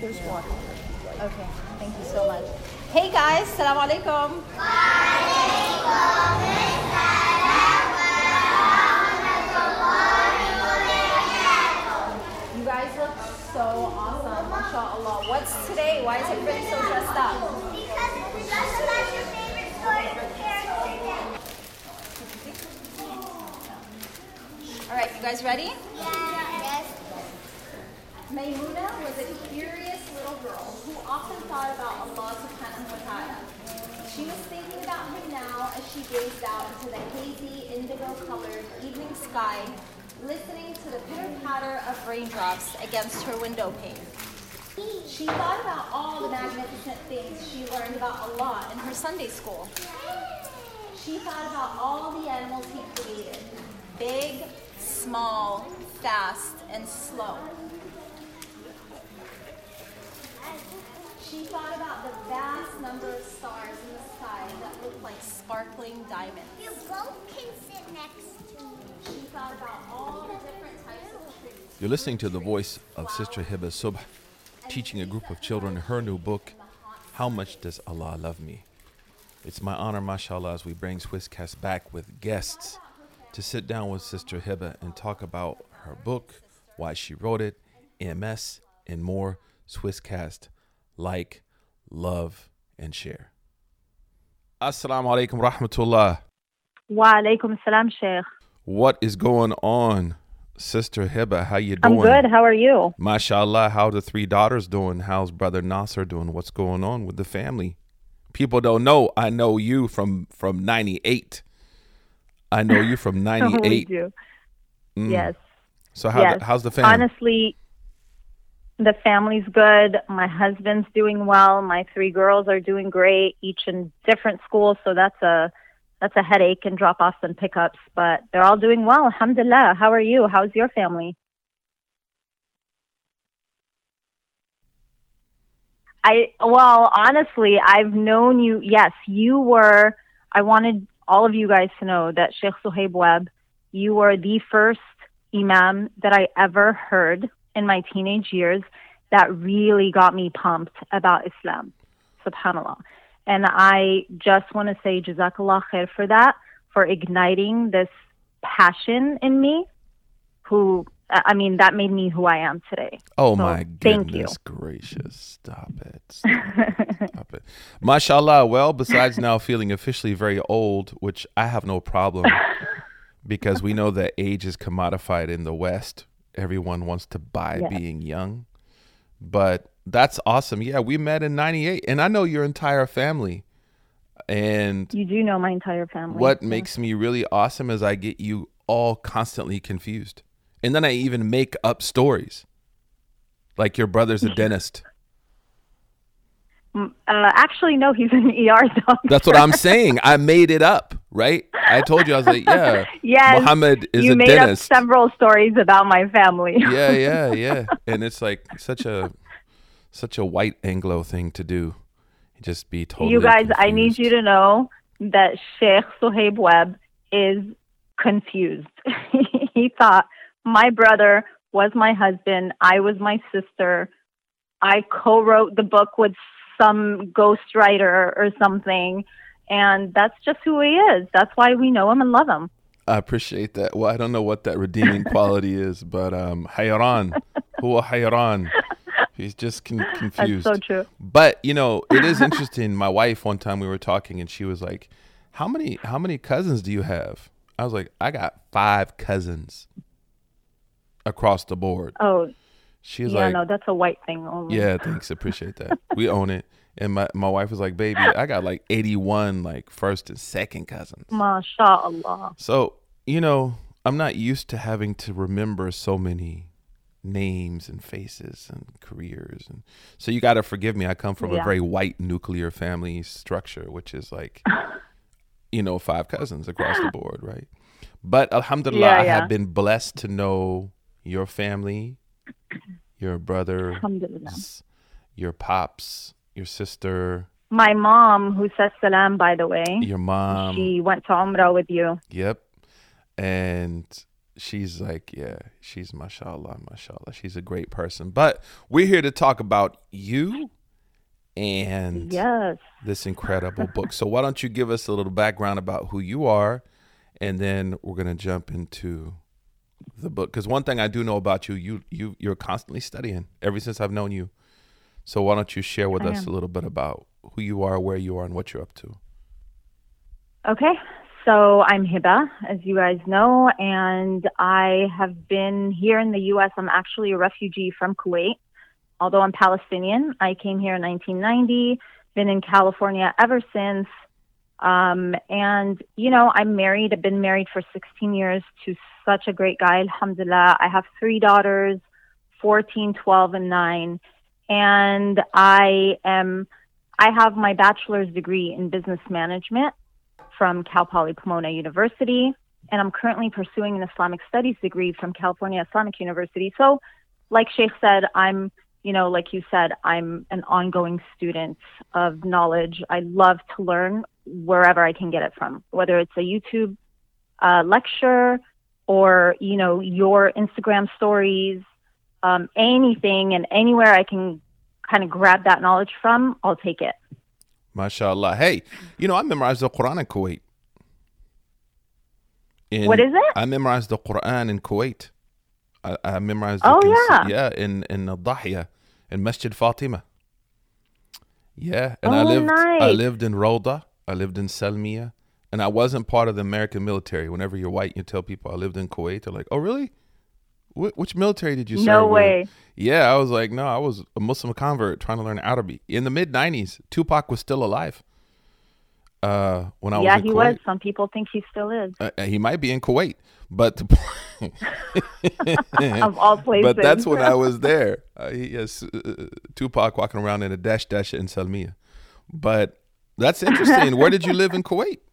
There's water. Okay, thank you so much. Hey guys, salam alaikum. You guys look so awesome, mashallah. What's today? Why is everybody so dressed up? Because about favorite story. All right, you guys ready? Yes. Maymuna was a curious little girl who often thought about Allah subhanahu wa ta'ala. She was thinking about him now as she gazed out into the hazy, indigo-colored evening sky, listening to the pitter-patter of raindrops against her window pane. She thought about all the magnificent things she learned about Allah in her Sunday school. She thought about all the animals he created big, small, fast, and slow. She thought about the vast number of stars in the sky that looked like sparkling diamonds. You both can sit next to me. She thought about all the different types of trees. You're listening to the voice of Sister Hiba Subh teaching a group of children her new book, How Much Does Allah Love Me? It's my honor, mashallah, as we bring Swisscast back with guests to sit down with Sister Hiba and talk about her book, why she wrote it, MS, and more. Swisscast, like, love, and share. Assalamu alaikum rahmatullah. Wa alaikum salam, Sheikh. What is going on, Sister Hiba? How you doing? I'm good. How are you? Mashallah, how the three daughters doing? How's brother Nasser doing? What's going on with the family? People don't know. I know you from from '98. I know you from we '98. do. Mm. Yes. So how yes. the, how's the family? Honestly, the family's good. My husband's doing well. My three girls are doing great, each in different schools. So that's a that's a headache and drop offs and pickups. But they're all doing well. Alhamdulillah. How are you? How's your family? I well, honestly, I've known you. Yes, you were. I wanted all of you guys to know that Sheikh Suhaib Webb, you were the first imam that I ever heard in my teenage years that really got me pumped about Islam. Subhanallah. And I just want to say Jazakallah khair for that, for igniting this passion in me, who, I mean, that made me who I am today. oh so my goodness gracious! Stop it! Stop it! Stop it! Mashallah. Well, besides now feeling officially very old, which I have no problem because we know that age is commodified in the West. Everyone wants to buy Yeah. being young. But that's awesome. Yeah, we met in 98 and I know your entire family. And You do know my entire family. what Yeah. makes me really awesome is I get you all constantly confused. And then I even make up stories. Like your brother's a dentist. Uh, actually, no, he's an ER doctor. That's what I'm saying. I made it up, right? I told you I was like, yeah. Yes, Muhammad is you a made dentist. up several stories about my family. yeah, yeah, yeah. And it's like such a such a white Anglo thing to do. Just be totally you guys, I need you to know that Sheikh Suhaib Webb is confused. he thought my brother was my husband, I was my sister. I co-wrote the book with some ghostwriter or something, and that's just who he is. That's why we know him and love him. I appreciate that. Well, I don't know what that redeeming quality is, but um hayran. Huwa hayran. He's just con- That's confused. so true. But you know, it is interesting. My wife one time we were talking, and she was like, "How many how many cousins do you have?" I was like, "I got five cousins across the board." Oh, She's yeah, like, no, that's a white thing only. "Yeah, thanks, appreciate that. We own it." And my my wife was like, "Baby, I got like eighty one like first and second cousins." MashaAllah. So you know, I'm not used to having to remember so many names and faces and careers and so you got to forgive me i come from a very white nuclear family structure which is like you know five cousins across the board right but alhamdulillah Yeah, i have been blessed to know your family your brother your pops your sister My mom, who says salam, by the way, your mom she went to Umrah with you. Yep. And she's like, yeah, she's mashallah, mashallah. She's a great person. But we're here to talk about you and Yes. this incredible book. So why don't you give us a little background about who you are, and then we're gonna jump into the book. Because one thing I do know about you, you you you're constantly studying ever since I've known you. So why don't you share with I us am. a little bit about who you are, where you are, and what you're up to? Okay. So I'm Hiba, as you guys know, and I have been here in the U.S. I'm actually a refugee from Kuwait. Although I'm Palestinian, I came here in 1990, been in California ever since. Um, and, you know, I'm married. I've been married for 16 years to such a great guy, alhamdulillah. I have three daughters, 14, 12, and 9. And I am, I have my bachelor's degree in business management from Cal Poly Pomona University, and I'm currently pursuing an Islamic Studies degree from California Islamic University. So, like Sheikh said, I'm, you know, like you said, I'm an ongoing student of knowledge. I love to learn wherever I can get it from, whether it's a YouTube uh, lecture or, you know, your Instagram stories, um, anything and anywhere I can kind of grab that knowledge from, I'll take it. Mashallah. Hey, you know I memorized the Quran in Kuwait. In- What is it? I memorized the Quran in Kuwait. I, I memorized. Oh, yeah. yeah, in in Dahia, in Masjid Fatima. Yeah, and I Oh, lived. I lived in Roda. I lived in Salmiya, and I wasn't part of the American military. Whenever you're white, you tell people I lived in Kuwait. They're like, "Oh, really? Wh- which military did you serve?" No with?" way. Yeah, I was like, no, I was a Muslim convert trying to learn Arabic in the mid '90s. Tupac was still alive. Uh, when I yeah, was yeah, he Kuwait. was. Some people think he still is. Uh, he might be in Kuwait, but the, Of all places. but that's when I was there. Uh, he, yes, uh, Tupac walking around in a dishdasha in Salmiya. But that's interesting. Where did you live in Kuwait?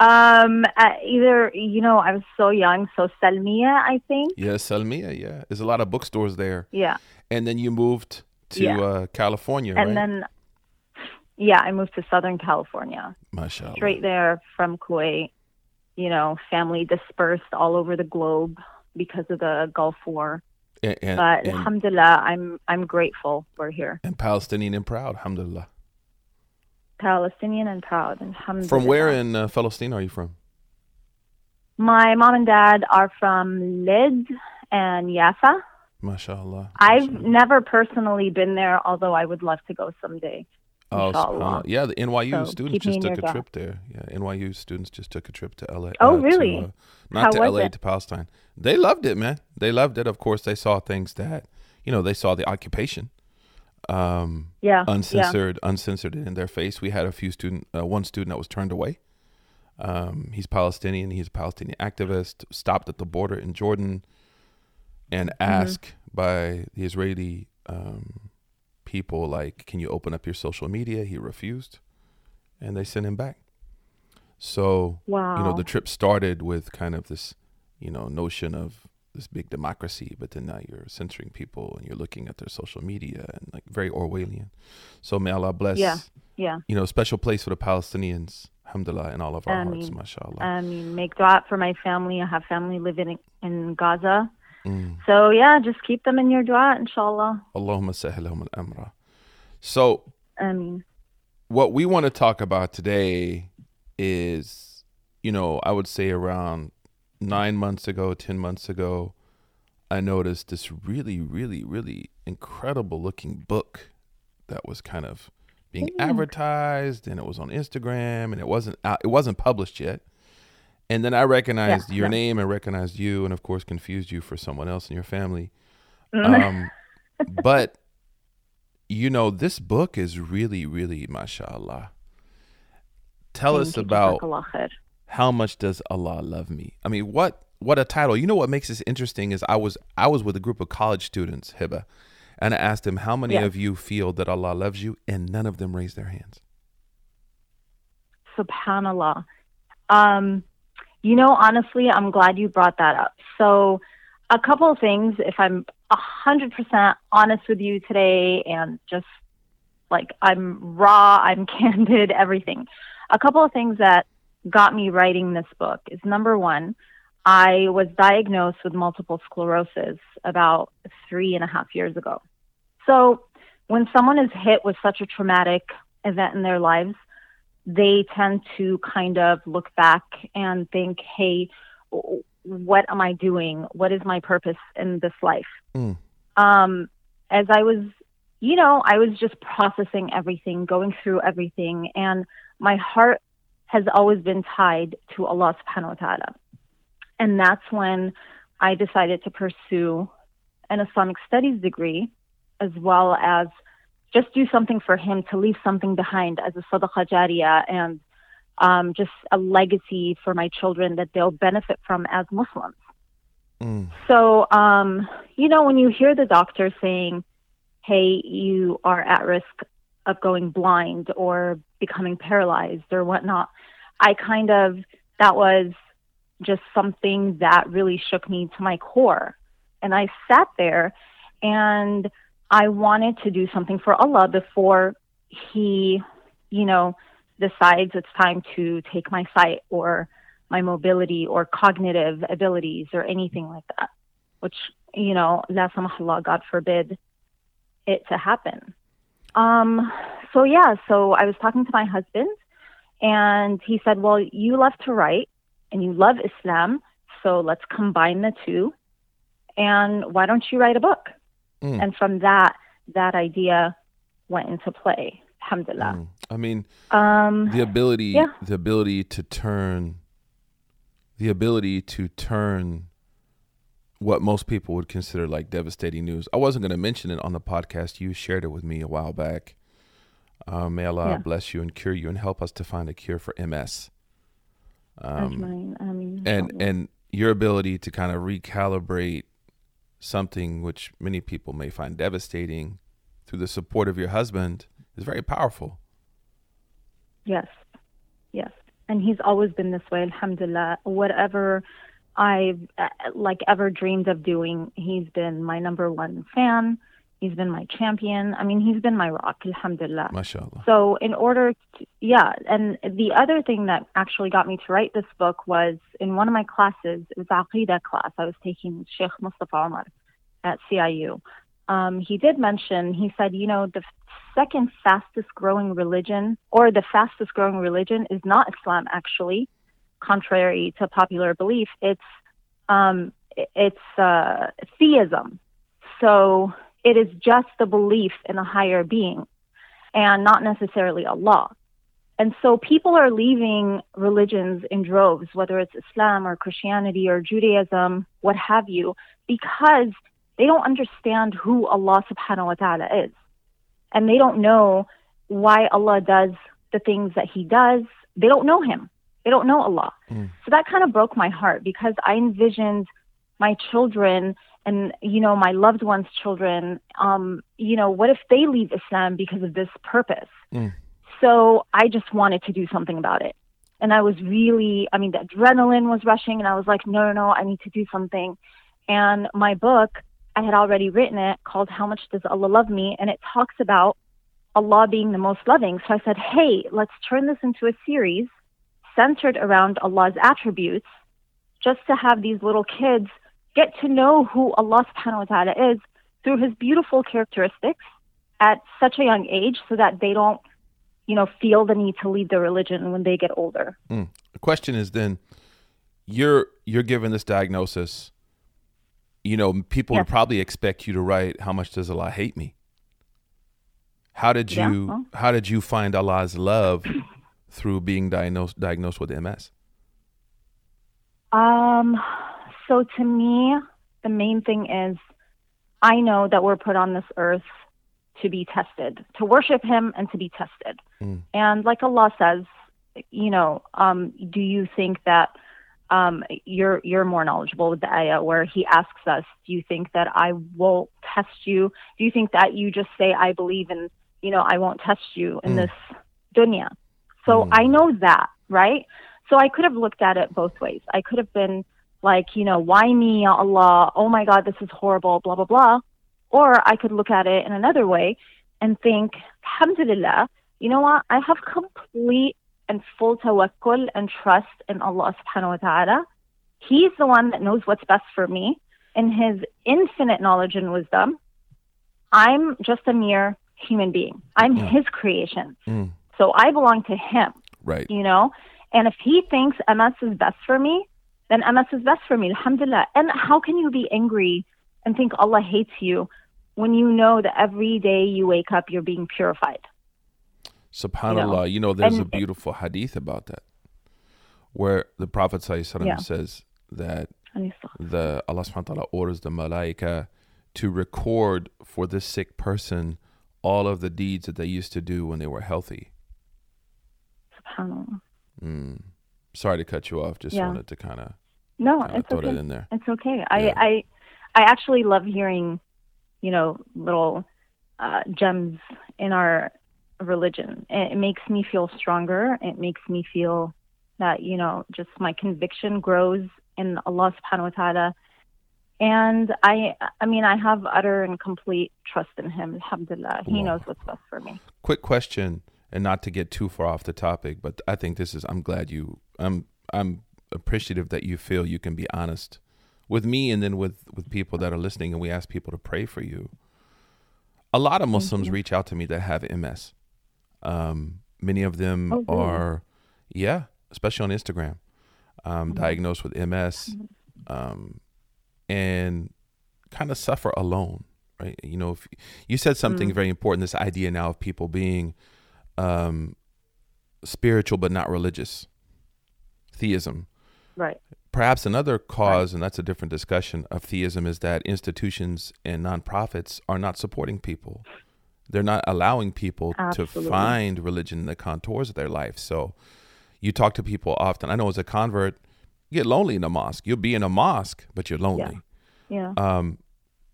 Um, uh, either you know, I was so young, so Salmiya, I think. Yeah, Salmiya. Yeah, there's a lot of bookstores there. Yeah, And then you moved to Yeah. uh, California, and right? then yeah, I moved to Southern California, Mashallah. straight there from Kuwait. You know, family dispersed all over the globe because of the Gulf War. And, and, But and, alhamdulillah, I'm I'm grateful we're here. and Palestinian and proud, alhamdulillah. Palestinian and proud. Alhamdulillah. From where in uh, Palestine are you from? My mom and dad are from Lid and Yafa. Mashallah. I've Mashallah. never personally been there, although I would love to go someday. Oh, yeah, the NYU So, students just took a trip there. Yeah, NYU students just took a trip to LA. Oh, uh, to, really? uh, not How to LA, it? to Palestine. They loved it, man. They loved it. Of course, they saw things that, you know, they saw the occupation. Um, Yeah. uncensored, uncensored in their face. We had a few student, uh, one student that was turned away. Um, he's Palestinian. He's a Palestinian activist. Stopped at the border in Jordan, and Mm-hmm. asked by the Israeli um, people, like, "Can you open up your social media?" He refused, and they sent him back. So Wow. you know, the trip started with kind of this, you know, notion of this big democracy, but then now you're censoring people and you're looking at their social media and like very Orwellian. So may Allah bless, Yeah. Yeah. you know, special place for the Palestinians, alhamdulillah, in all of our hearts, Ameen. mashallah. I mean, make dua for my family. I have family living in, in Gaza. Mm. So, yeah, just keep them in your dua, inshallah. Allahumma sahilahum al-amra. So I mean, what we want to talk about today is, you know, I would say around nine months ago, 10 months ago, I noticed this really, really, really incredible looking book that was kind of being advertised and it was on Instagram and it wasn't out, it wasn't published yet. And then I recognized Yeah, your yeah. name and recognized you and of course confused you for someone else in your family. Um, but you know, this book is really, really, mashallah. Tell us thank you, about. How much does Allah love me? I mean, what what a title. You know what makes this interesting is I was I was with a group of college students, Hiba, and I asked them how many Yeah. of you feel that Allah loves you, and none of them raised their hands. Subhanallah. Um, you know, honestly, I'm glad you brought that up. So, a couple of things, if I'm 100% honest with you today, and just like I'm raw, I'm candid, everything. A couple of things that got me writing this book is number one, I was diagnosed with multiple sclerosis about three and a half years ago. So when someone is hit with such a traumatic event in their lives, they tend to kind of look back and think, hey, what am I doing? What is my purpose in this life? Mm. Um, as I was, you know, I was just processing everything, going through everything, and my heart has always been tied to Allah subhanahu wa ta'ala. And that's when I decided to pursue an Islamic studies degree as well as just do something for him to leave something behind as a sadaqah jariyah and um, just a legacy for my children that they'll benefit from as Muslims. Mm. So, um, you know, when you hear the doctor saying, hey, you are at risk of going blind or becoming paralyzed or whatnot, I kind of, that was just something that really shook me to my core. And I sat there and I wanted to do something for Allah before He, you know, decides it's time to take my sight or my mobility or cognitive abilities or anything like that, which, you know, la samahullah, God forbid it to happen. Um, so yeah, so I was talking to my husband and he said, well, you love to write and you love Islam, so let's combine the two. And why don't you write a book? Mm. And from that, that idea went into play. Alhamdulillah. Mm. I mean, Um, the ability, yeah. the ability to turn, the ability to turn what most people would consider like devastating news. I wasn't going to mention it on the podcast. You shared it with me a while back. Um, may Allah Yeah. bless you and cure you and help us to find a cure for MS. Um, Ajmain, ameen, and and your ability to kind of recalibrate something which many people may find devastating through the support of your husband is very powerful. Yes, yes. And he's always been this way, alhamdulillah. Whatever I've uh, like ever dreamed of doing, he's been my number one fan. He's been my champion. I mean, he's been my rock, alhamdulillah. Mashallah. So, in order to, yeah, and the other thing that actually got me to write this book was in one of my classes, it was Aqidah class. I was taking with Sheikh Mustafa Omar at CIU. Um, he did mention, he said, you know, the second fastest growing religion, or the fastest growing religion, is not Islam, actually, contrary to popular belief. It's um, it's uh, deism. So it is just the belief in a higher being and not necessarily Allah. And so people are leaving religions in droves, whether it's Islam or Christianity or Judaism, what have you, because they don't understand who Allah subhanahu wa ta'ala is. And they don't know why Allah does the things that He does. They don't know Him. They don't know Allah. So that kind of broke my heart because I envisioned my children and you know my loved ones children um you know what if they leave islam because of this purpose? Mm. so i just wanted to do something about it. And i was really i mean the adrenaline was rushing and i was like no no no i need to do something. And my book i had already written it called how much does allah love me? And it talks about allah being the most loving. So i said hey let's turn this into a series centered around allah's attributes just to have these little kids get to know who Allah subhanahu wa ta'ala is through his beautiful characteristics at such a young age so that they don't, you know, feel the need to leave their religion when they get older. Mm. The question is then, you're you're given this diagnosis. You know, people would probably expect you to write, "How much does Allah hate me?" How did Yeah, you well. How did you find Allah's love through being diagnosed diagnosed with MS? Um, so to me, the main thing is I know that we're put on this earth to be tested, to worship him and to be tested. Mm. And like Allah says, you know, um, do you think that um, you're you're more knowledgeable with the ayah where he asks us, do you think that I will test you? Do you think that you just say I believe and you know I won't test you in Mm. this dunya? So Mm. I know that, right? So I could have looked at it both ways. I could have been like, you know, why me, Allah? Oh my God, this is horrible, blah, blah, blah. Or I could look at it in another way and think, Alhamdulillah, you know what? I have complete and full tawakkul and trust in Allah subhanahu wa ta'ala. He's the one that knows what's best for me. In his infinite knowledge and wisdom, I'm just a mere human being. I'm his creation. Mm. So I belong to him, Right. you know? And if he thinks MS is best for me, then MS is best for me. Alhamdulillah. And how can you be angry and think Allah hates you when you know that every day you wake up, you're being purified? Subhanallah. You know, there's a and- beautiful hadith about that, where the Prophet Yeah. says that the Allah subhanahu wa ta'ala orders the malaika to record for this sick person all of the deeds that they used to do when they were healthy. SubhanAllah. Mm. Sorry to cut you off. Just Yeah. wanted to kind of No, it's throw okay. that in there. It's okay. I, Yeah. I, I actually love hearing, you know, little uh, gems in our religion. It, it makes me feel stronger. It makes me feel that you know, just my conviction grows in Allah Subhanahu wa Taala. And I, I mean, I have utter and complete trust in Him. Alhamdulillah, He knows what's best for me. quick question and not to get too far off the topic but i think this is i'm glad you i'm i'm appreciative that you feel you can be honest with me and then with with people that are listening and we ask people to pray for you a lot of muslims reach out to me that have ms um many of them Oh, really? are yeah especially on instagram um Mm-hmm. diagnosed with ms um and kind of suffer alone right you know if you said something Mm. very important this idea now of people being um spiritual but not religious deism. Right. perhaps another cause and that's a different discussion of deism is that institutions and nonprofits are not supporting people. They're not allowing people to find religion in the contours of their life. So you talk to people often. I know as a convert you get lonely in a mosque. You'll be in a mosque but you're lonely. Yeah. um,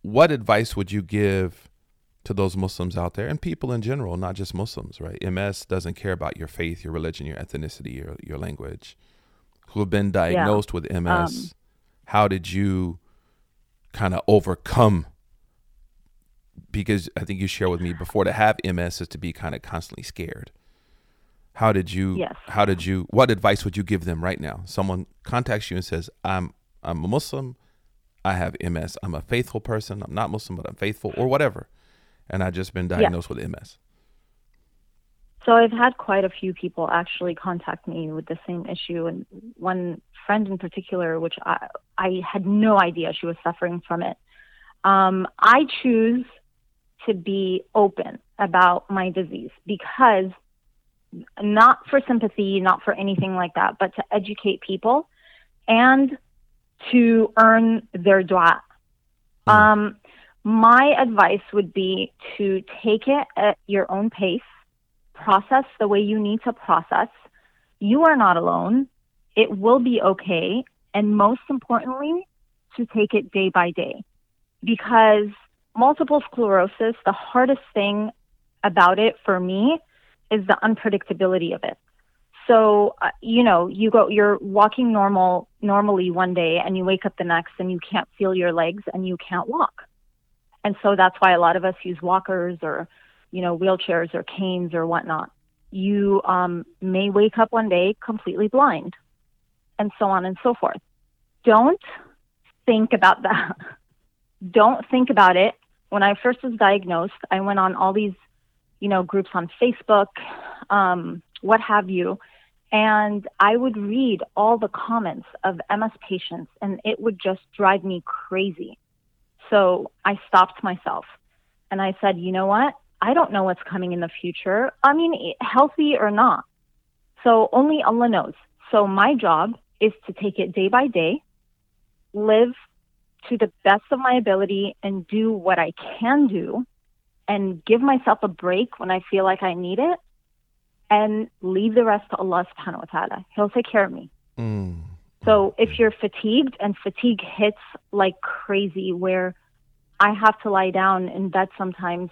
what advice would you give to those Muslims out there and people in general, not just Muslims, right? MS doesn't care about your faith, your religion, your ethnicity, your your language. Who have been diagnosed with MS? Um, how did you kind of overcome? Because I think you shared with me before to have MS is to be kind of constantly scared. How did you? Yes. How did you? What advice would you give them right now? Someone contacts you and says, "I'm I'm a Muslim. I have MS. I'm a faithful person. I'm not Muslim, but I'm faithful, or whatever." And I just been diagnosed with MS. So I've had quite a few people actually contact me with the same issue, and one friend in particular, which I I had no idea she was suffering from it. Um, I choose to be open about my disease because not for sympathy, not for anything like that, but to educate people and to earn their dua. Mm. Um, my advice would be to take it at your own pace process the way you need to process. You are not alone. It will be okay. And most importantly, to take it day by day. Because multiple sclerosis, the hardest thing about it for me is the unpredictability of it. So, uh, you know, you go, you're walking normal, normally one day and you wake up the next and you can't feel your legs and you can't walk. And so that's why a lot of us use walkers or, you know, wheelchairs or canes or whatnot. You um, may wake up one day completely blind and so on and so forth. Don't think about that. Don't think about it. When I first was diagnosed, I went on all these, you know, groups on Facebook, um, what have you, and I would read all the comments of MS patients, and it would just drive me crazy. So I stopped myself and I said, you know what? I don't know what's coming in the future. I mean, healthy or not. So only Allah knows. So my job is to take it day by day, live to the best of my ability, and do what I can do, and give myself a break when I feel like I need it, and leave the rest to Allah subhanahu wa ta'ala. He'll take care of me. Mm. So if you're fatigued and fatigue hits like crazy, where I have to lie down in bed sometimes,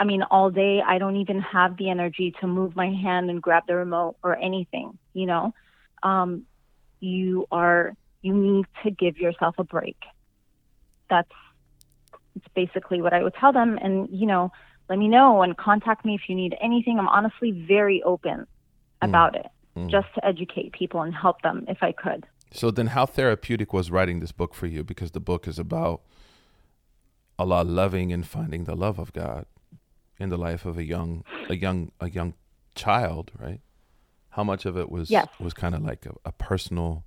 I mean, all day, I don't even have the energy to move my hand and grab the remote or anything, you know, um, you are, you need to give yourself a break. That's, it's basically what I would tell them. And, you know, let me know and contact me if you need anything. I'm honestly very open about it Mm. just to educate people and help them if I could. So then, how therapeutic was writing this book for you? Because the book is about Allah loving and finding the love of God in the life of a young, a young, a young child, right? How much of it was Yes. was kind of like a, a personal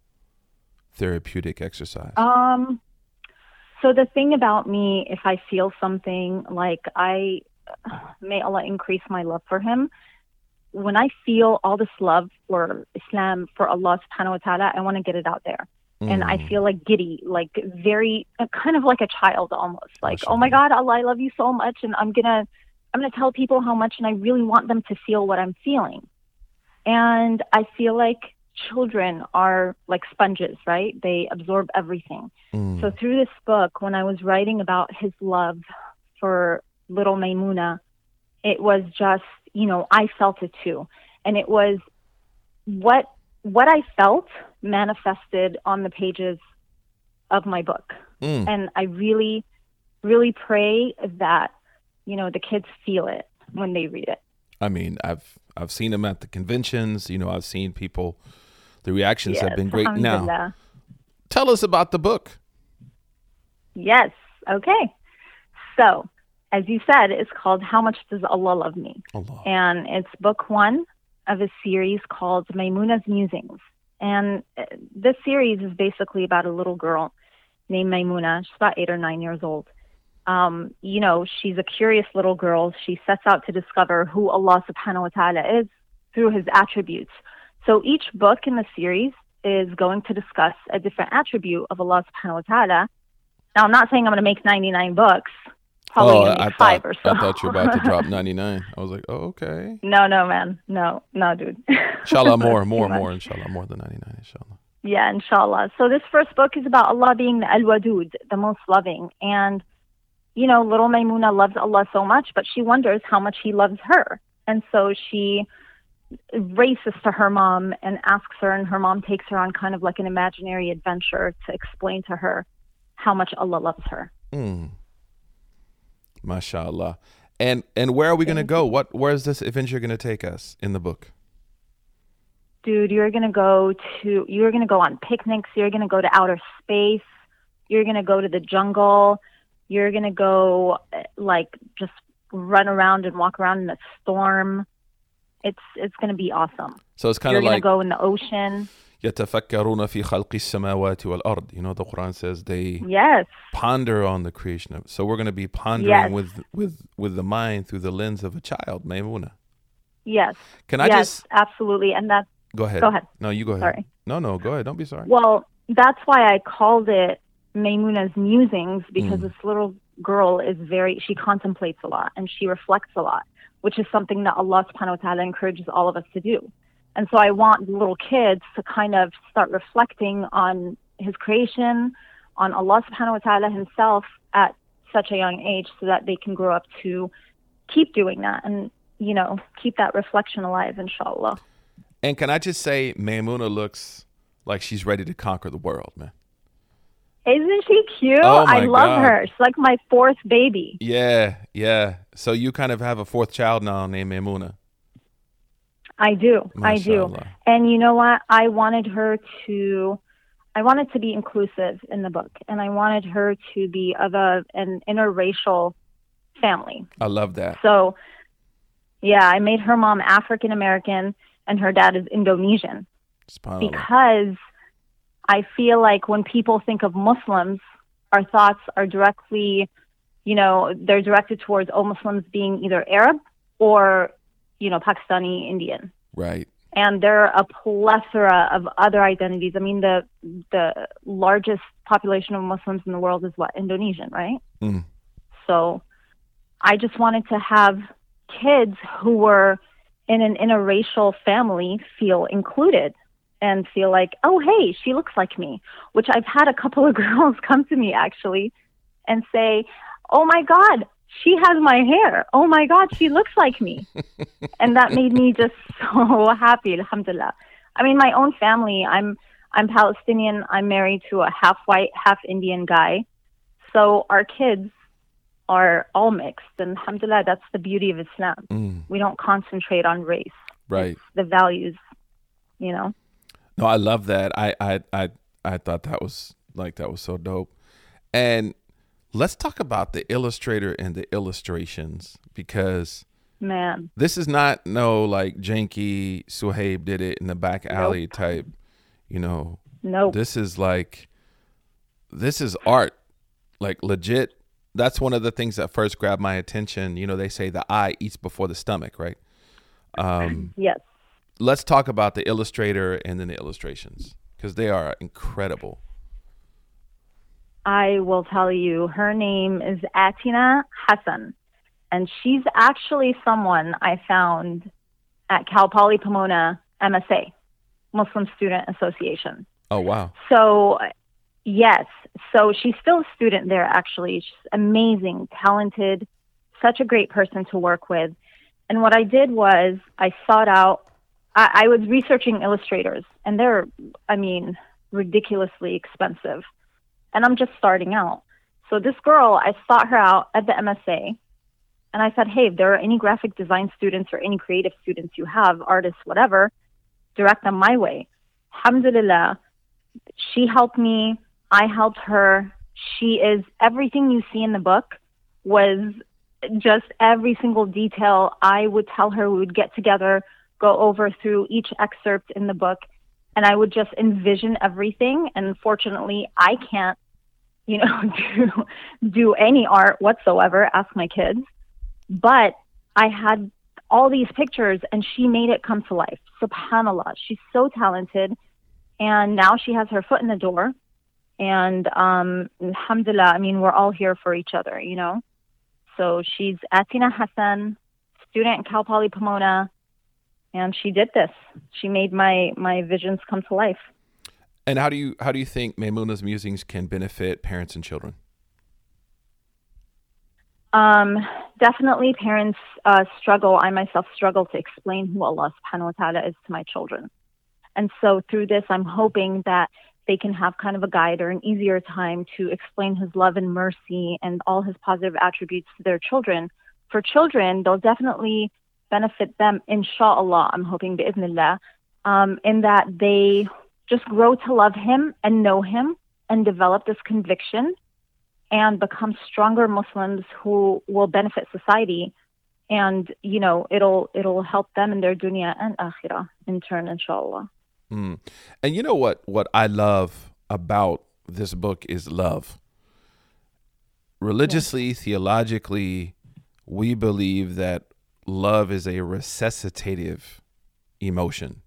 therapeutic exercise? Um, so the thing about me, if I feel something like I, may Allah increase my love for Him. When I feel all this love for Islam, for Allah Subhanahu wa Taala, I want to get it out there, and I Mm. feel like giddy, like very, uh, kind of like a child almost. Like, oh my God, Allah, I love you so much, and I'm gonna, I'm gonna tell people how much, and I really want them to feel what I'm feeling. And I feel like children are like sponges, right? They absorb everything. Mm. So through this book, when I was writing about his love for little Maimuna, it was just, you know, I felt it too. And it was what what I felt manifested on the pages of my book. Mm. And I really, really pray that, you know, the kids feel it when they read it. I mean, I've I've seen them at the conventions. You know, I've seen people. The reactions have been great. Now, tell us about the book. Yes. Okay. So, as you said, it's called How Much Does Allah Love Me? Allah. And it's book one of a series called Maimuna's Musings. And uh, this series is basically about a little girl named Maimuna. She's about eight or nine years old. Um, you know, she's a curious little girl. She sets out to discover who Allah subhanahu wa ta'ala is through his attributes. So each book in the series is going to discuss a different attribute of Allah subhanahu wa ta'ala. Now, I'm not saying I'm going to make 99 books. Probably oh, I five thought or so. I thought you were about to drop ninety nine. I was like, oh, okay. No, no, man. No, no, dude. Inshallah, more, more, more. Inshallah, more than ninety nine. Inshallah. Yeah, inshallah. So this first book is about Allah being the Al-Wadud, the most loving. And, you know, little Maimuna loves Allah so much, but she wonders how much he loves her. And so she races to her mom and asks her, and her mom takes her on kind of like an imaginary adventure to explain to her how much Allah loves her. Mm. Mashallah. And and where are we gonna go? What where is this adventure gonna take us in the book? dude, you're going to go to, you're going to go on picnics. You're going to go to outer space. You're going to go to the jungle. You're going to go, uh, like, just run around and walk around in a storm. It's, it's going to be awesome. So it's kind You're of going to like go in the ocean. يتفكرون في خلق السماوات والأرض. You know, the Quran says they Yes. ponder on the creation of. So we're going to be pondering Yes. with with with the mind through the lens of a child, Maymuna. Yes. Can I yes, just absolutely. And that's, go ahead? Go ahead. No, you go ahead. Sorry. No, no, go ahead. Don't be sorry. well, that's why I called it Maymuna's Musings because Mm. this little girl is very, she contemplates a lot and she reflects a lot, which is something that Allah subhanahu wa ta'ala encourages all of us to do. And so I want little kids to kind of start reflecting on his creation, on Allah subhanahu wa ta'ala himself at such a young age so that they can grow up to keep doing that and, you know, keep that reflection alive, inshallah. And can I just say, Maymuna looks like she's ready to conquer the world, man. Isn't she cute? Oh, I love God. her. She's like my fourth baby. Yeah, yeah. So you kind of have a fourth child now named Maymuna. I do. I do. And you know what? I wanted her to I wanted to be inclusive in the book and I wanted her to be of a an interracial family. I love that. So yeah, I made her mom African American and her dad is Indonesian because I feel like when people think of Muslims, our thoughts are directly, you know, they're directed towards all Muslims being either Arab or, you know, Pakistani Indian. Right. And there are a plethora of other identities. I mean, the the largest population of Muslims in the world is what Indonesian, right? Mm. So, I just wanted to have kids who were in an interracial family feel included and feel like, oh, hey, she looks like me. Which I've had a couple of girls come to me actually and say, oh my God, she has my hair. Oh my God, she looks like me. and that made me just so happy, alhamdulillah. I mean, my own family, I'm I'm Palestinian. I'm married to a half white, half Indian guy. So our kids are all mixed. And alhamdulillah, that's the beauty of Islam. Mm. We don't concentrate on race, Right. the values, you know? No, I love that. I, I, I, I thought that was like that was so dope. And let's talk about the illustrator and the illustrations because Man, this is not no like janky Suhaib did it in the back alley type, you know. nope. This is like this is art. Like legit. That's one of the things that first grabbed my attention. You know, they say the eye eats before the stomach, right? Um yes. let's talk about the illustrator and then the illustrations because they are incredible. I will tell you, her name is Atina Hassan, and she's actually someone I found at Cal Poly Pomona MSA, Muslim Student Association. Oh wow. So, yes, so she's still a student there, actually. She's amazing, talented, such a great person to work with. And what I did was I sought out, I, I was researching illustrators, and they're, I mean, ridiculously expensive. And I'm just starting out. So, this girl, I sought her out at the MSA, and I said, hey, if there are any graphic design students or any creative students you have, artists, whatever, direct them my way. Alhamdulillah, she helped me. I helped her. She is everything you see in the book was just every single detail. I would tell her we would get together, go over through each excerpt in the book, and I would just envision everything. And fortunately, I can't, you know, do do any art whatsoever. Ask my kids, but I had all these pictures, and she made it come to life. Subhanallah, she's so talented and now she has her foot in the door and um alhamdulillah i mean we're all here for each other you know so she's atina hassan student at cal poly pomona and she did this she made my my visions come to life And how do you how do you think Maymuna's musings can benefit parents and children? um definitely parents uh struggle i myself struggle to explain who allah subhanahu wa ta'ala is to my children and so through this i'm hoping that they can have kind of a guide or an easier time to explain his love and mercy and all his positive attributes to their children. For children, they'll definitely benefit them, inshallah, I'm hoping, bi'idhnillah, um, in that they just grow to love him and know him and develop this conviction and become stronger Muslims who will benefit society. And, you know, it'll it'll help them in their dunya and akhirah in turn, inshallah. Mm. And you know what what I love about this book is love. Religiously, theologically, we believe that love is a resuscitative emotion.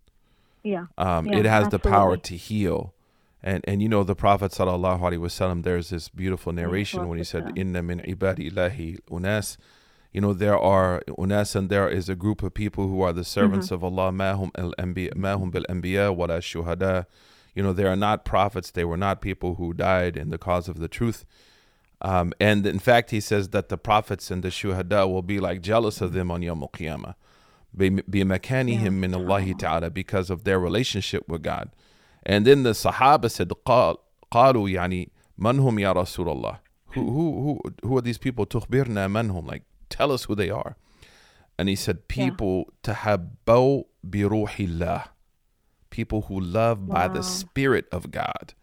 Yeah. Um, Yeah, it has the power to heal. And and you know the Prophet sallallahu alaihi wasallam. There's this beautiful narration when he said. "Inna min ibadi ilahi unas." You know there are unas, and there is a group of people who are the servants Mm-hmm. of Allah. Mahum al mahum bil anbiya, wala shuhada. You know they are not prophets. They were not people who died in the cause of the truth. Um, and in fact, he says that the prophets and the shuhada will be like jealous of them on Yom Qiyamah. بمكانهم من الله تعالى because of their relationship with God. And then the Sahaba said, قال, قالوا يعني من هم يا رسول الله? Who, who, who, who are these people? تخبرنا من هم? Like, tell us who they are. And he said, people تحبوا بروح الله. People who love by the Wow. Spirit of God.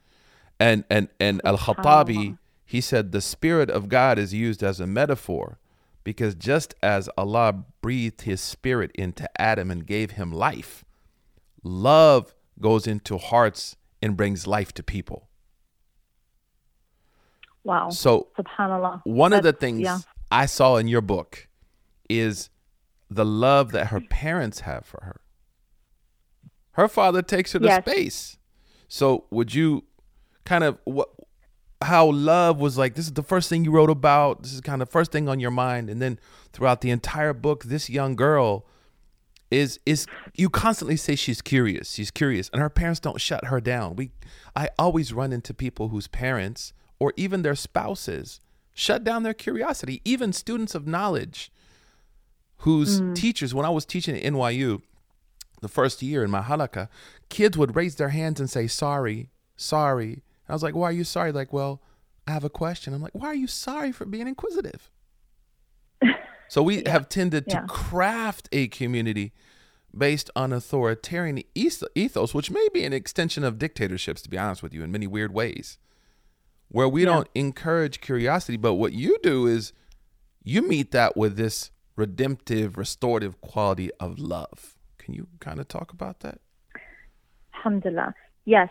And, and, and Al-Khattabi, he said, the Spirit of God is used as a metaphor because just as Allah breathed his spirit into Adam and gave him life, love goes into hearts and brings life to people. Wow. So, Subhanallah. one of the things yeah. I saw in your book is the love that her parents have for her. Her father takes her to space. So, would you kind of what how love was like this is the first thing you wrote about, this is kind of first thing on your mind and then throughout the entire book this young girl is is you constantly say she's curious she's curious and her parents don't shut her down. We i always run into people whose parents or even their spouses shut down their curiosity. Even students of knowledge whose mm. teachers when i was teaching at nyu the first year in my halaqa kids would raise their hands and say sorry sorry i was like why are you sorry like well i have a question i'm like why are you sorry for being inquisitive so we have tended to yeah. craft a community based on authoritarian ethos, which may be an extension of dictatorships, to be honest with you, in many weird ways, where we don't encourage curiosity. But what you do is you meet that with this redemptive, restorative quality of love. Can you kind of talk about that? Alhamdulillah. Yes.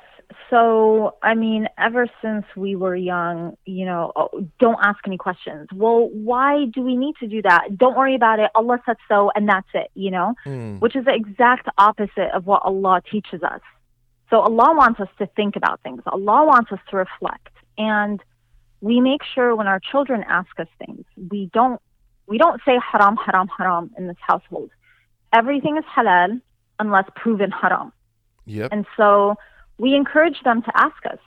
So, I mean, ever since we were young, you know, oh, don't ask any questions. Well, why do we need to do that? Don't worry about it. Allah said so, and that's it, you know, hmm. which is the exact opposite of what Allah teaches us. So, Allah wants us to think about things, Allah wants us to reflect. And we make sure when our children ask us things, we don't we don't say haram, haram, haram in this household. Everything is halal unless proven haram. Yep. And so we encourage them to ask us,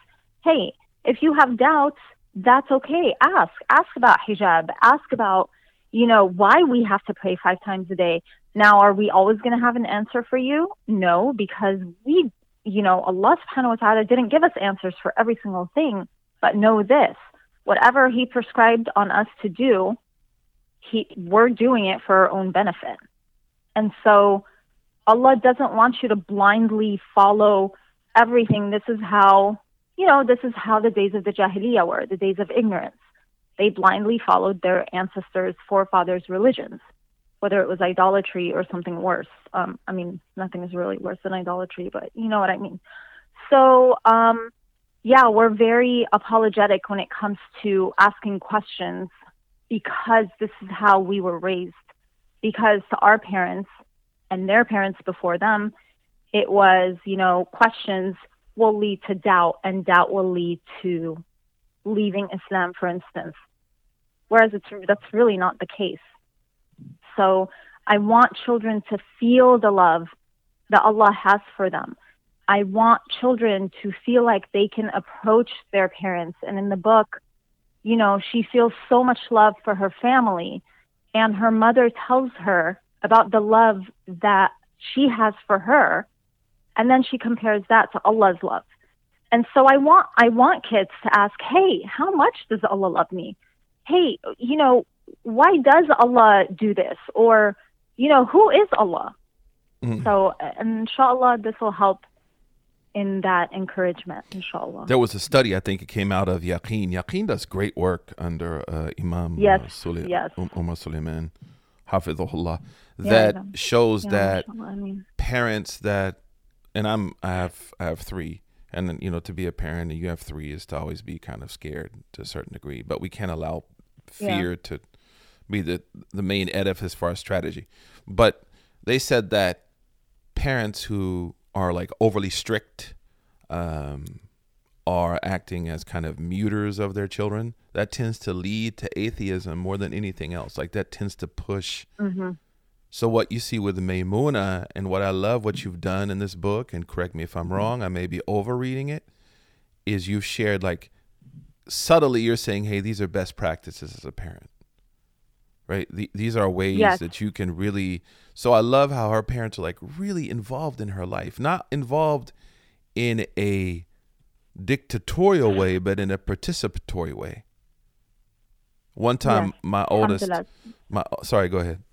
hey, if you have doubts, that's okay. Ask. Ask about hijab. Ask about, you know, why we have to pray five times a day. Now, are we always going to have an answer for you? No, because we, you know, Allah subhanahu wa ta'ala didn't give us answers for every single thing. But know this whatever He prescribed on us to do, he, we're doing it for our own benefit. And so Allah doesn't want you to blindly follow everything. This is how, you know, this is how the days of the Jahiliyyah were, the days of ignorance. They blindly followed their ancestors' forefathers' religions, whether it was idolatry or something worse. Um, I mean, nothing is really worse than idolatry, but you know what I mean. So, um, yeah, we're very apologetic when it comes to asking questions because this is how we were raised. Because to our parents and their parents before them, it was, you know, questions will lead to doubt, and doubt will lead to leaving Islam, for instance. Whereas it's that's really not the case. So I want children to feel the love that Allah has for them. I want children to feel like they can approach their parents. And in the book, you know, she feels so much love for her family. And her mother tells her about the love that she has for her. And then she compares that to Allah's love. And so I want I want kids to ask, "Hey, how much does Allah love me? Hey, you know, why does Allah do this? Or, you know, who is Allah?" Mm. So, and inshallah, this will help in that encouragement, inshallah. There was a study, I think it came out of Yaqeen. Yaqeen does great work under uh, Imam Yes, uh, Sule- yes. Um, Umar Suleiman, Hafidhullah, Yeah, that yeah. shows Yeah, that I mean, parents that, and I'm I have I have three, and then, you know to be a parent and you have three is to always be kind of scared to a certain degree, but we can't allow Yeah. fear to be the the main edifice for our strategy. But they said that parents who are like overly strict um, are acting as kind of muters of their children. That tends to lead to atheism more than anything else. Like that tends to push. So what you see with Maymunah and what I love what you've done in this book, and correct me if I'm wrong, I may be overreading it, is you've shared like subtly you're saying, hey, these are best practices as a parent. Right? The, these are ways Yes. that you can really so I love how her parents are like really involved in her life. Not involved in a dictatorial way, but in a participatory way. One time Yes. my oldest my sorry, go ahead.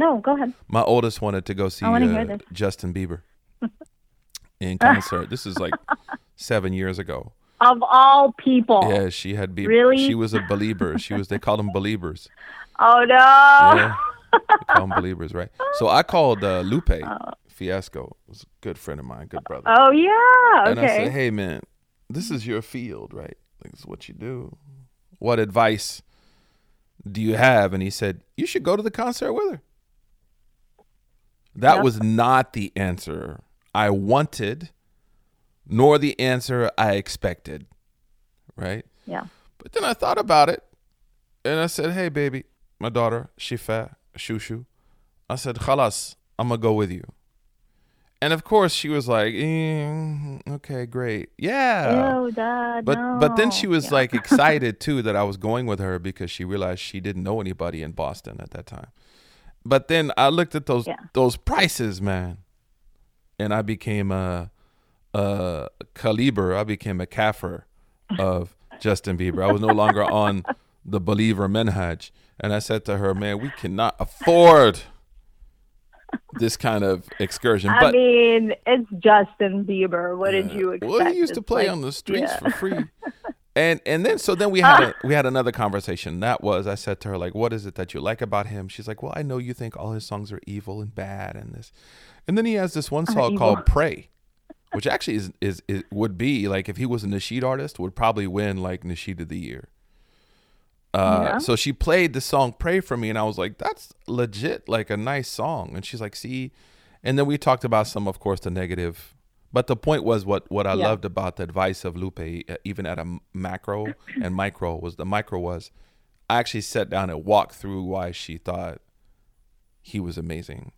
No, go ahead. My oldest wanted to go see uh. Justin Bieber in concert. this is like seven years ago. Of all people. Yeah, she had Bieber. Really? She was a believer. She was. They called them believers. Oh no. Yeah, they call them believers, right? So I called uh, Lupe Fiasco. Was a good friend of mine, good brother. Oh yeah. Okay. And I said, "Hey, man, this is your field, right? Like, this is what you do. What advice do you have?" And he said, "You should go to the concert with her." That Yep. was not the answer I wanted, nor the answer I expected. Right? yeah. But then I thought about it, and I said, "Hey, baby, my daughter she Shifa Shushu," I said, "Khalas, I'm gonna go with you." And of course, she was like, eh, "Okay, great, yeah." Ew, Dad, But but then she was Yeah. like excited too that I was going with her because she realized she didn't know anybody in Boston at that time. But then I looked at those Yeah. those prices, man, and I became a a caliber. I became a kafir of Justin Bieber. I was no longer on the believer minhaj, and I said to her, "Man, we cannot afford this kind of excursion. I But mean, it's Justin Bieber. What did you expect? Well, he used to play like- on the streets yeah. for free. And and then so then we had a, we had another conversation. That was I said to her like, "What is it that you like about him?" She's like, "Well, I know you think all his songs are evil and bad and this." And then he has this one song called "Pray," which actually is is it would be like if he was a nasheed artist would probably win like nasheed of the year. Uh, Yeah. so she played the song "Pray for Me," and I was like, "That's legit, like a nice song." And she's like, "See," and then we talked about some, of course, the negative. But the point was what what I Yeah. loved about the advice of Lupe, uh, even at a macro and micro, was the micro was I actually sat down and walked through why she thought he was amazing.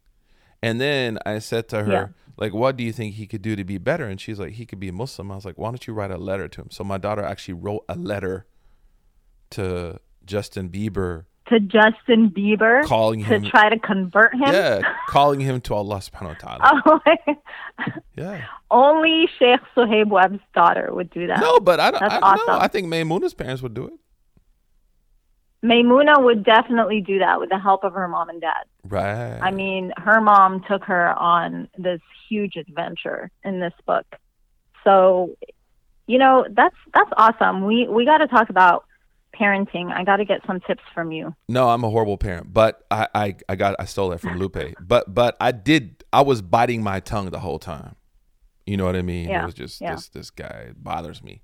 And then I said to her, Yeah. like, what do you think he could do to be better? And she's like, he could be a Muslim. I was like, why don't you write a letter to him? So my daughter actually wrote a letter to Justin Bieber, To Justin Bieber calling him, to try to convert him. yeah, calling him to Allah subhanahu wa ta'ala. Oh, Yeah. only Sheikh Suhaib Webb's daughter would do that. No, but I That's I don't know. I think Maymunah's parents would do it. Maymunah would definitely do that with the help of her mom and dad. Right. I mean, her mom took her on this huge adventure in this book. So, you know, that's that's awesome. We we got to talk about parenting. I got to get some tips from you. No, I'm a horrible parent, but I, I, I got I stole that from Lupe. But but I did I was biting my tongue the whole time. You know what I mean? It was just yeah. this this guy bothers me.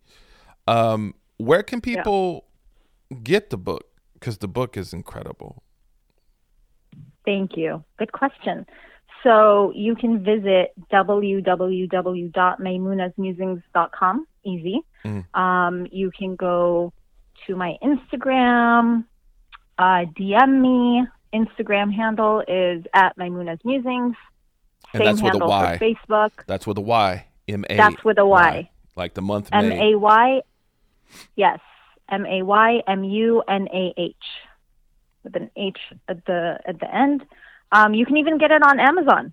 Um, where can people get the book? Because the book is incredible. Thank you. Good question. So you can visit www.maymunasmusings.com. Easy. Mm. Um, you can go to my Instagram, uh, DM me. Instagram handle is at Maymunah's Musings. And that's with a handle for Facebook. That's with a Y. M A. That's with a Y. Like the month M May. Yes. M A Y M U N A H. With an H at the at the end. Um, you can even get it on Amazon.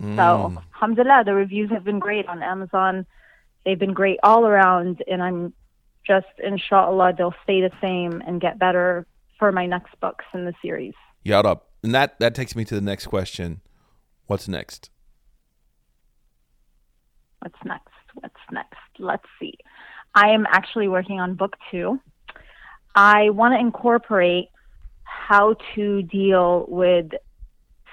So, Mm. alhamdulillah, the reviews have been great on Amazon. They've been great all around, and I'm just, inshallah, they'll stay the same and get better for my next books in the series. Yelled up. And that that takes me to the next question. What's next? What's next? What's next? Let's see. I am actually working on book two. I want to incorporate how to deal with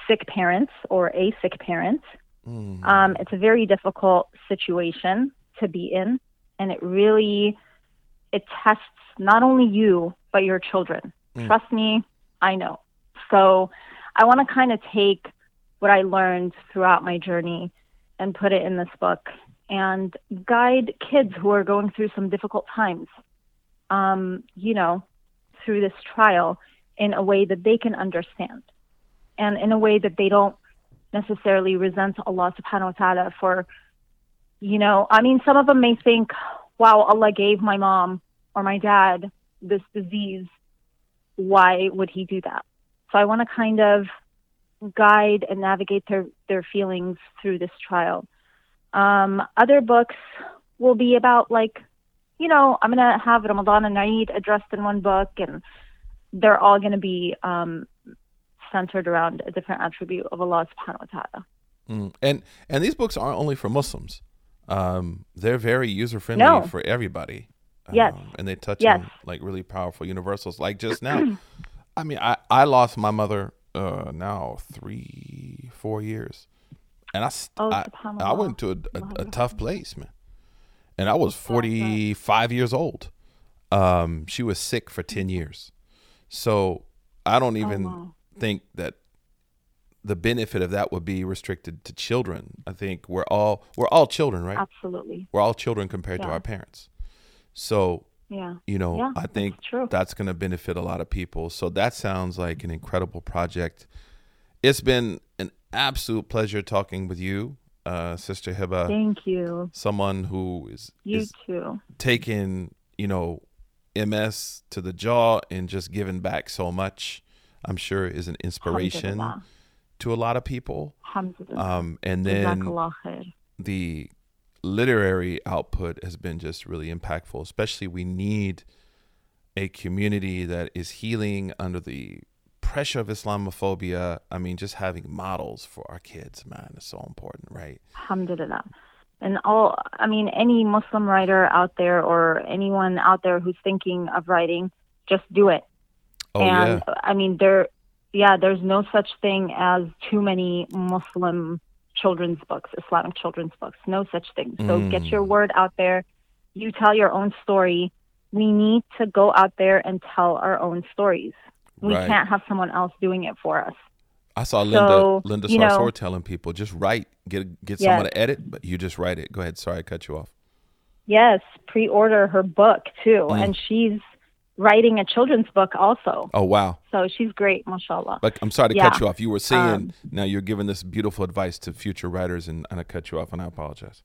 sick parents or a sick parent. Mm. Um, it's a very difficult situation to be in, and it really it tests not only you but your children. Mm. Trust me, I know. So I want to kind of take what I learned throughout my journey and put it in this book and guide kids who are going through some difficult times, um, you know, through this trial in a way that they can understand and in a way that they don't necessarily resent Allah subhanahu wa ta'ala for, you know, I mean, some of them may think, wow, Allah gave my mom or my dad this disease. Why would he do that? So I want to kind of guide and navigate their, their feelings through this trial. Um, other books will be about like, you know, I'm going to have Ramadan and Eid addressed in one book and they're all going to be um, centered around a different attribute of Allah subhanahu wa ta'ala. Mm. And and these books aren't only for Muslims. Um, they're very user friendly No. for everybody. Yes. Um, and they touch Yes. on like really powerful universals. Like just now, I mean, I I lost my mother uh now three four years, and I Oh, I, I went to a, a, a tough place, man. And I was forty five years old. Um, she was sick for ten years, so I don't even Oh, wow. think that the benefit of that would be restricted to children. I think we're all we're all children, right? Absolutely. We're all children compared to our parents. So, Yeah. you know, Yeah, I think true. that's going to benefit a lot of people. So that sounds like an incredible project. It's been an absolute pleasure talking with you, uh, Sister Hiba, Thank you. someone who is, You is too. taking, you know, MS to the jaw and just giving back so much. I'm sure is an inspiration Alhamdulillah. To a lot of people. Um, and then the literary output has been just really impactful. Especially, we need a community that is healing under the pressure of Islamophobia. I mean, just having models for our kids, man, is so important, right? Alhamdulillah. And all, I mean, any Muslim writer out there or anyone out there who's thinking of writing, just do it. Oh and yeah, I mean, there, yeah, there's no such thing as too many Muslim children's books, Islamic children's books. No such thing. So Mm. get your word out there. You tell your own story. We need to go out there and tell our own stories. We Right. can't have someone else doing it for us. I saw Linda So, Linda Sarsour telling people just write, get get Yes. someone to edit, but you just write it. Go ahead. Sorry, I cut you off. Yes, pre-order her book too, Mm. and she's writing a children's book also. Oh wow. So she's great, mashallah. But I'm sorry to Yeah. cut you off. You were saying Um, now you're giving this beautiful advice to future writers, and, and I cut you off, and I apologize.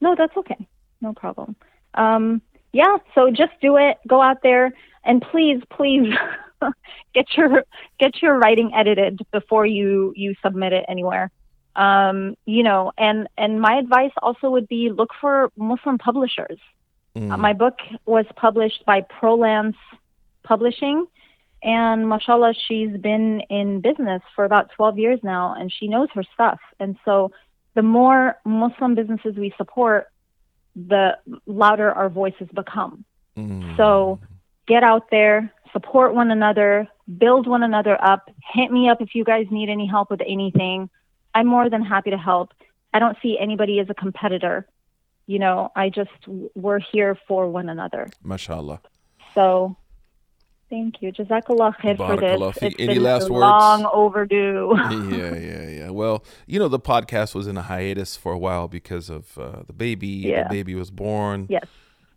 No, that's okay. No problem. Um, yeah, so just do it. Go out there and please, please get your get your writing edited before you you submit it anywhere. Um, you know, and and my advice also would be look for Muslim publishers. Mm. Uh, my book was published by Prolance Publishing, and mashallah, she's been in business for about 12 years now, and she knows her stuff. And so, the more Muslim businesses we support, the louder our voices become. Mm. So, get out there, support one another, build one another up. Hit me up if you guys need any help with anything. I'm more than happy to help. I don't see anybody as a competitor. You know, I just, we're here for one another. mashallah. So, thank you. Jazakallah khair for this. It's Any been last words? long overdue. yeah, yeah, yeah. Well, you know, the podcast was in a hiatus for a while because of uh, the baby. Yeah. The baby was born. yes.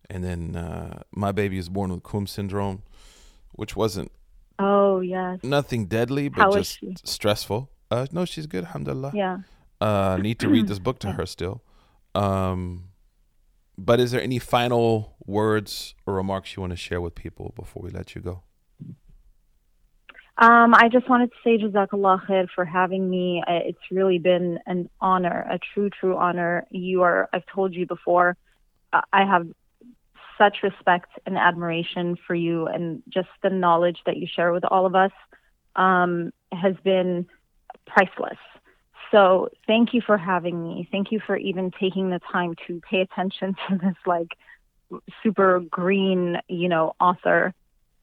And then uh, my baby was born with Cum syndrome, which wasn't Oh, yes. nothing deadly, but How just stressful. Uh, no, she's good, alhamdulillah. Yeah. Uh, need to read this book to her still. Um, but is there any final words or remarks you want to share with people before we let you go? Um, I just wanted to say Jazakallah khair for having me. It's really been an honor, a true, true honor. You are, I've told you before, uh, I have such respect and admiration for you and just the knowledge that you share with all of us um, has been priceless. So thank you for having me. Thank you for even taking the time to pay attention to this like super green, you know, author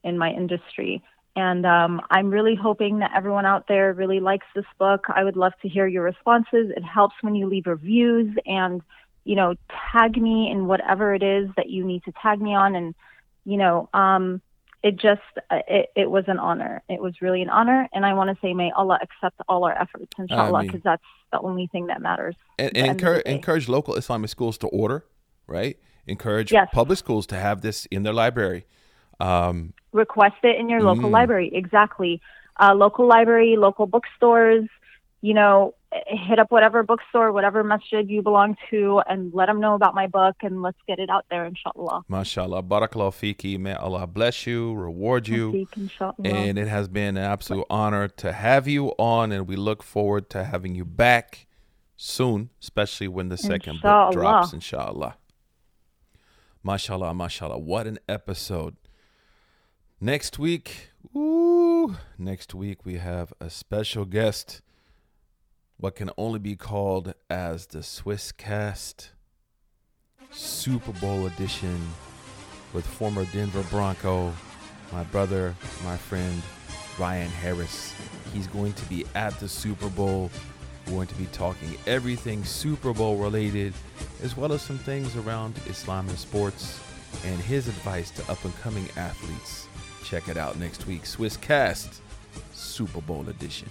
in my industry. And um, I'm really hoping that everyone out there really likes this book. I would love to hear your responses. It helps when you leave reviews and, you know, tag me in whatever it is that you need to tag me on. And, you know, um, it just, uh, it, it was an honor. It was really an honor. And I want to say, may Allah accept all our efforts, inshallah, because that's the only thing that matters. And, and end of the encourage, encourage local Islamic schools to order, right? Encourage Yes. public schools to have this in their library. Um, request it in your local Mm. library. Exactly. Uh, local library, local bookstores, you know, hit up whatever bookstore, whatever masjid you belong to, and let them know about my book, and let's get it out there, inshallah. mashallah. Barakallah fiki. May Allah bless you, reward you. And it has been an absolute honor to have you on, and we look forward to having you back soon, especially when the second Inshallah. book drops, inshallah. Mashallah, mashallah. What an episode. Next week, ooh, next week we have a special guest, what can only be called as the Swiss cast Super Bowl edition with former Denver Bronco, my brother, my friend, Ryan Harris. He's going to be at the Super Bowl. We're going to be talking everything Super Bowl related, as well as some things around Islam and sports, and his advice to up and coming athletes. Check it out next week. Swiss Cast, Super Bowl edition.